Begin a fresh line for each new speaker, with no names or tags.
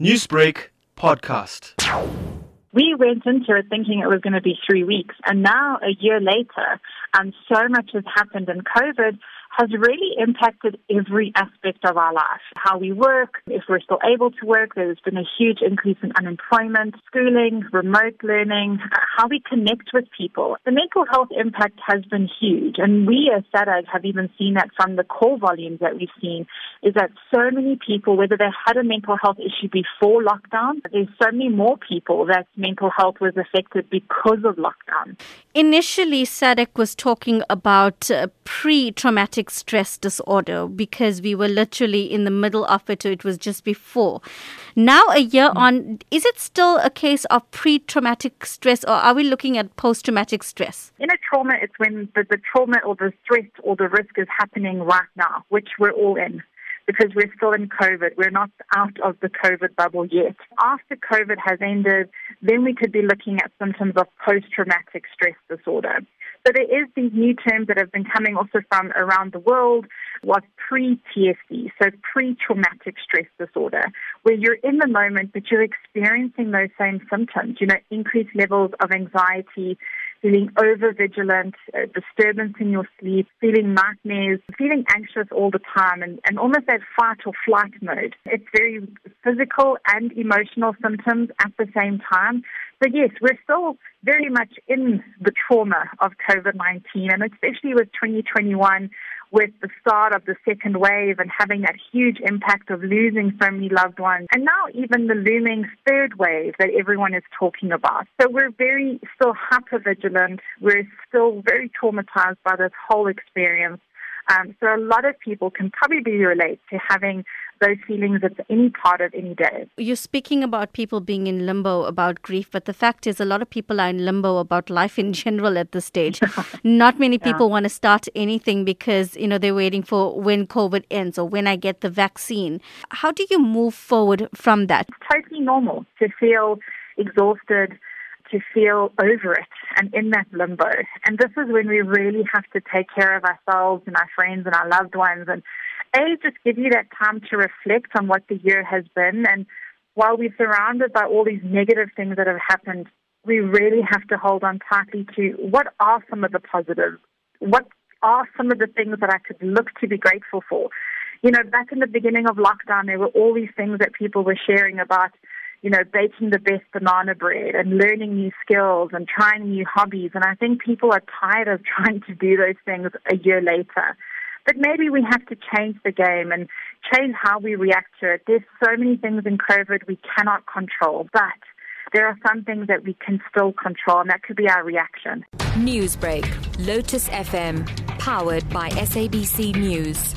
Newsbreak podcast.
We went into it thinking it was going to be three weeks, and now a year later, um, so much has happened in COVID has really impacted every aspect of our life. How we work, if we're still able to work, there's been a huge increase in unemployment, schooling, remote learning, how we connect with people. The mental health impact has been huge, and we as SADAG have even seen that from the call volumes that we've seen, is that so many people, whether they had a mental health issue before lockdown, there's so many more people that mental health was affected because of lockdown.
Initially, SADAG was talking about uh, pre-traumatic traumatic stress disorder because we were literally in the middle of it, it was just before. Now, a year mm. on, is it still a case of pre traumatic stress or are we looking at post traumatic stress?
In a trauma, it's when the, the trauma or the stress or the risk is happening right now, which we're all in because we're still in COVID. We're not out of the COVID bubble yet. After COVID has ended, then we could be looking at symptoms of post-traumatic stress disorder. So there is these new terms that have been coming also from around the world, was pre-TSD, so pre-traumatic stress disorder, where you're in the moment but you're experiencing those same symptoms, you know, increased levels of anxiety, feeling over vigilant, uh, disturbance in your sleep, feeling nightmares, feeling anxious all the time, and, and almost that fight or flight mode. It's very physical and emotional symptoms at the same time. So, yes, we're still very much in the trauma of COVID 19, and especially with 2021 with the start of the second wave and having that huge impact of losing so many loved ones. And now even the looming third wave that everyone is talking about. So we're very still hyper vigilant. We're still very traumatized by this whole experience. Um, so a lot of people can probably relate to having those feelings at any part of any day.
You're speaking about people being in limbo about grief, but the fact is, a lot of people are in limbo about life in general at this stage. Not many people yeah. want to start anything because you know they're waiting for when COVID ends or when I get the vaccine. How do you move forward from that?
It's totally normal to feel exhausted to feel over it and in that limbo. And this is when we really have to take care of ourselves and our friends and our loved ones and a, just give you that time to reflect on what the year has been. And while we're surrounded by all these negative things that have happened, we really have to hold on tightly to what are some of the positives? What are some of the things that I could look to be grateful for? You know, back in the beginning of lockdown, there were all these things that people were sharing about, you know, baking the best banana bread and learning new skills and trying new hobbies. And I think people are tired of trying to do those things a year later. But maybe we have to change the game and change how we react to it. There's so many things in COVID we cannot control, but there are some things that we can still control, and that could be our reaction.
Newsbreak, Lotus FM, powered by SABC News.